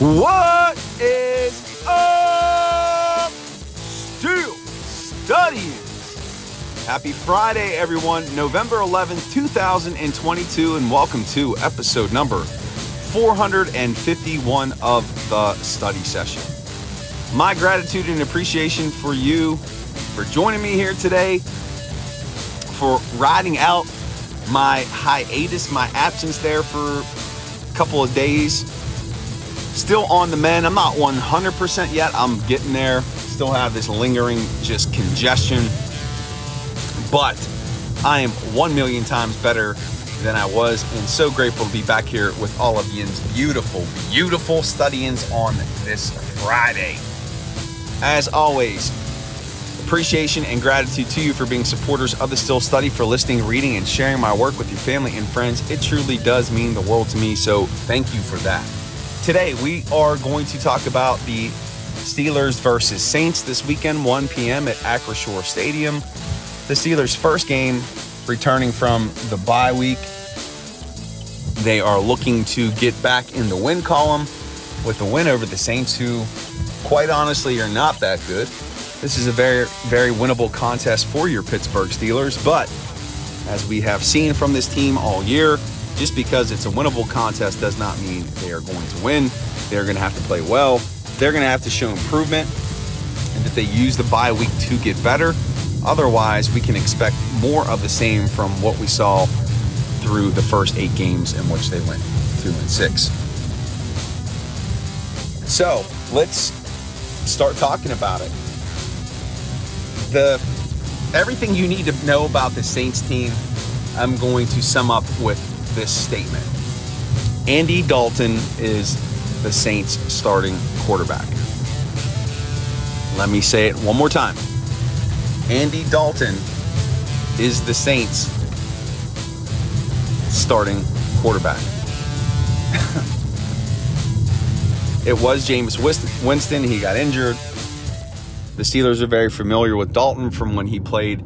What is up? Still. Happy Friday, everyone. November 11th, 2022, and welcome to episode number 451 of the study session. My gratitude and appreciation for you for joining me here today, for riding out my hiatus, my absence there for a couple of days Still on the mend. I'm not 100% yet. I'm getting there. Still have this lingering just congestion. But I am 1 million times better than I was and so grateful to be back here with all of you beautiful, beautiful studyings on this Friday. As always, appreciation and gratitude to you for being supporters of the Still Study, for listening, reading, and sharing my work with your family and friends. It truly does mean the world to me, so thank you for that. Today, we are going to talk about the Steelers versus Saints this weekend, 1 p.m. at Acrisure Stadium. The Steelers' first game returning from the bye week. They are looking to get back in the win column with a win over the Saints, who, quite honestly, are not that good. This is a very, very winnable contest for your Pittsburgh Steelers, but as we have seen from this team all year, just because it's a winnable contest does not mean they are going to win. They're going to have to play well. They're going to have to show improvement and that they use the bye week to get better. Otherwise, we can expect more of the same from what we saw through the first eight games in which they went two and six. So let's start talking about it. The everything you need to know about the Saints team, I'm going to sum up with this statement. Andy Dalton is the Saints starting quarterback. Let me say it one more time. Andy Dalton is the Saints starting quarterback. it was Jameis Winston. He got injured. The Steelers are very familiar with Dalton from when he played,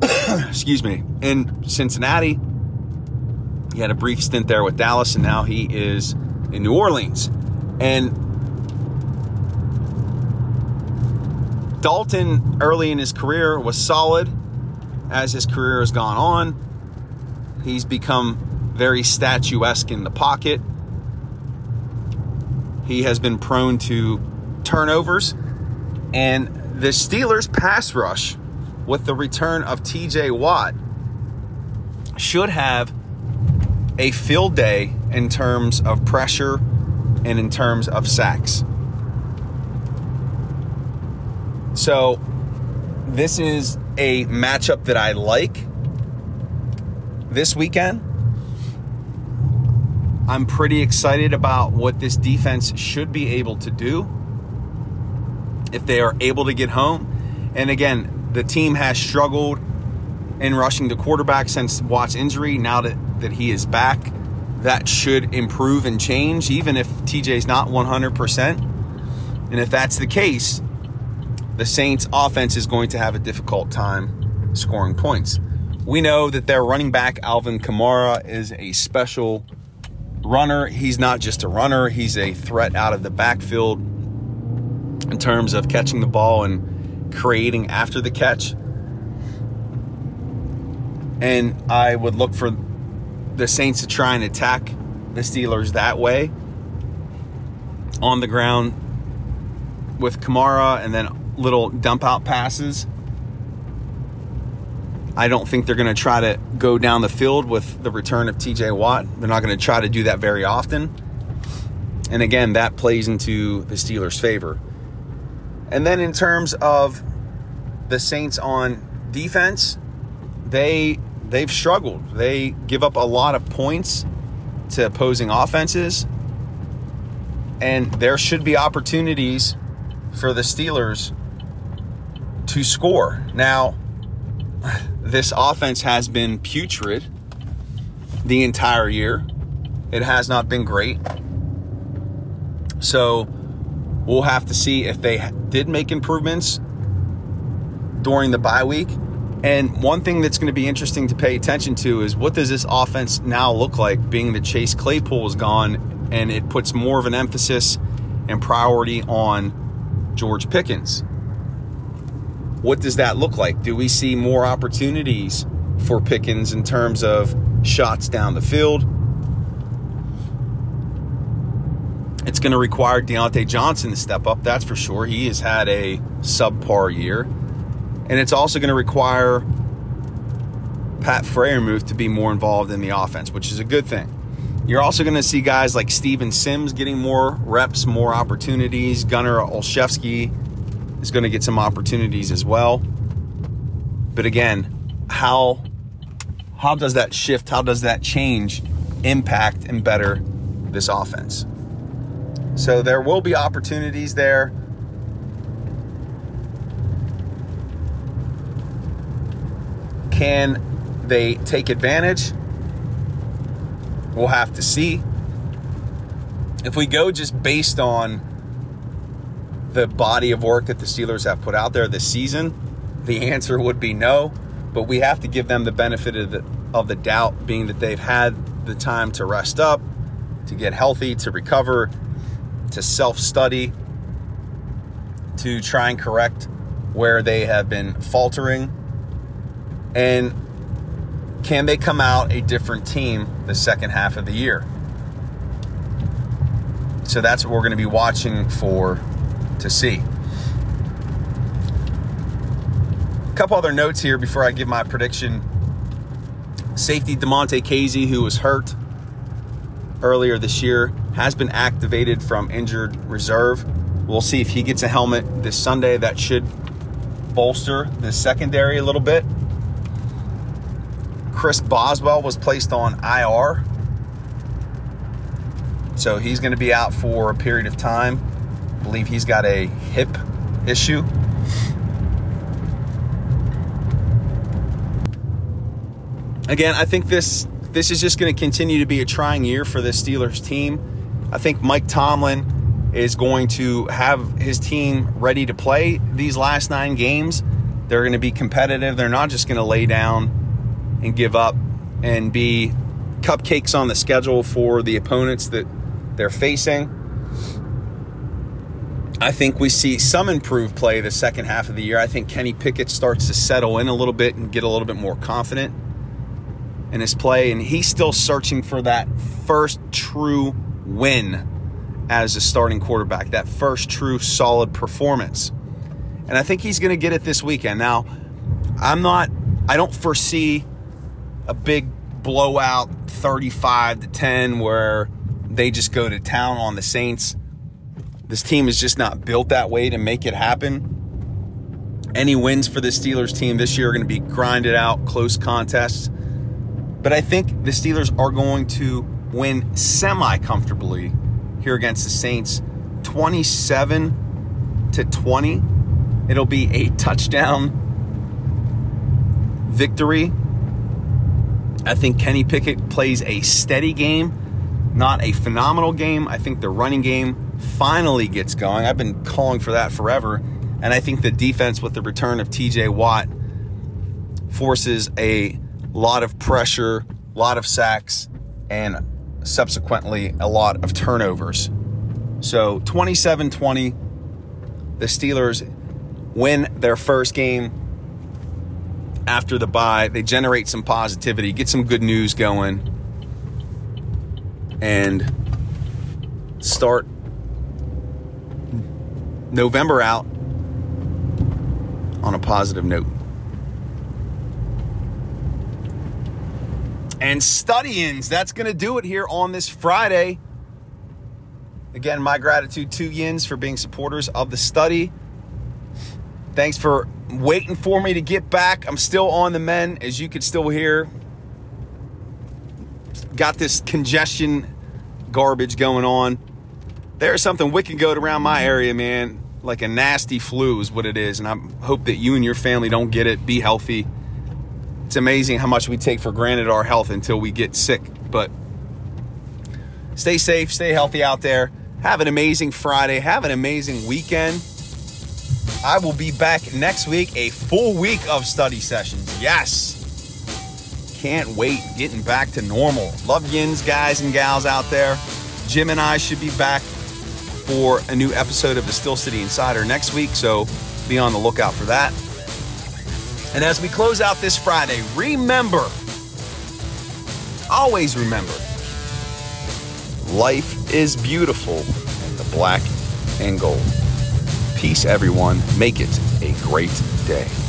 excuse me, in Cincinnati. He had a brief stint there with Dallas, and now he is in New Orleans. And Dalton, early in his career, was solid. As his career has gone on, he's become very statuesque in the pocket. He has been prone to turnovers. And the Steelers' pass rush, with the return of TJ Watt, should have a field day in terms of pressure and in terms of sacks. So, this is a matchup that I like this weekend. I'm pretty excited about what this defense should be able to do if they are able to get home. And again, the team has struggled in rushing the quarterback since Watt's injury. Now that, that he is back, that should improve and change, even if TJ's not 100%. And if that's the case, the Saints offense is going to have a difficult time scoring points. We know that their running back, Alvin Kamara, is a special runner. He's not just a runner, he's a threat out of the backfield in terms of catching the ball and creating after the catch. And I would look for the Saints to try and attack the Steelers that way on the ground with Kamara and then little dump out passes. I don't think they're going to try to go down the field with the return of TJ Watt. They're not going to try to do that very often. And again, that plays into the Steelers' favor. And then in terms of the Saints on defense, they they've struggled. They give up a lot of points to opposing offenses. And there should be opportunities for the Steelers to score. Now, this offense has been putrid the entire year. It has not been great. So we'll have to see if they did make improvements during the bye week. And one thing that's going to be interesting to pay attention to is what does this offense now look like, being that Chase Claypool is gone, and it puts more of an emphasis and priority on George Pickens. what does that look like? Do we see more opportunities for Pickens in terms of shots down the field? It's going to require Diontae Johnson to step up, that's for sure. He has had a subpar year. And it's also going to require Pat Freiermuth to be more involved in the offense, which is a good thing. You're also going to see guys like Steven Sims getting more reps, more opportunities. Gunnar Olszewski is going to get some opportunities as well. But again, how how does that shift? How does that change impact and better this offense? So there will be opportunities there. Can they take advantage? We'll have to see. If we go just based on the body of work that the Steelers have put out there this season, the answer would be no. But we have to give them the benefit of the, of the doubt, being that they've had the time to rest up, to get healthy, to recover, to self study, to try and correct where they have been faltering. And can they come out a different team the second half of the year? So that's what we're going to be watching for to see. A couple other notes here before I give my prediction. Safety Damontae Kazee, who was hurt earlier this year, has been activated from injured reserve. We'll see if he gets a helmet this Sunday. That should bolster the secondary a little bit. Chris Boswell was placed on IR. So he's going to be out for a period of time. I believe he's got a hip issue. Again, I think this this is just going to continue to be a trying year for the Steelers team. I think Mike Tomlin is going to have his team ready to play these last 9 games. They're going to be competitive. They're not just going to lay down and give up and be cupcakes on the schedule for the opponents that they're facing. I think we see some improved play the second half of the year. I think Kenny Pickett starts to settle in a little bit and get a little bit more confident in his play, and he's still searching for that first true win as a starting quarterback, that first true solid performance. And I think he's going to get it this weekend. Now, I'm not, I don't foresee a big blowout 35 to 10 where they just go to town on the Saints. This team is just not built that way to make it happen. Any wins for the Steelers team this year are going to be grinded out, close contests. But I think the Steelers are going to win semi comfortably here against the Saints 27 to 20. It'll be a touchdown victory. I think Kenny Pickett plays a steady game, not a phenomenal game. I think the running game finally gets going. I've been calling for that forever. And I think the defense, with the return of TJ Watt, forces a lot of pressure, a lot of sacks, and subsequently a lot of turnovers. So 27 20, the Steelers win their first game after the bye. They generate some positivity, get some good news going, and start November out on a positive note. and studyings. That's going to do it here on this Friday. Again, my gratitude to Yins for being supporters of the study. Thanks for waiting for me to get back. I'm still on the men, as you could still hear. Got this congestion garbage going on. There's something wicked going around my area, man. Like a nasty flu is what it is. And I hope that you and your family don't get it. Be healthy it's amazing how much we take for granted our health until we get sick. But stay safe, stay healthy out there. Have an amazing Friday. Have an amazing weekend. I will be back next week, a full week of study sessions. Yes. Can't wait getting back to normal. Love yins, guys and gals out there. Jim and I should be back for a new episode of the Steel City Insider next week, so be on the lookout for that. And as we close out this Friday, remember, always remember, life is beautiful in the black and gold. Peace, everyone. Make it a great day.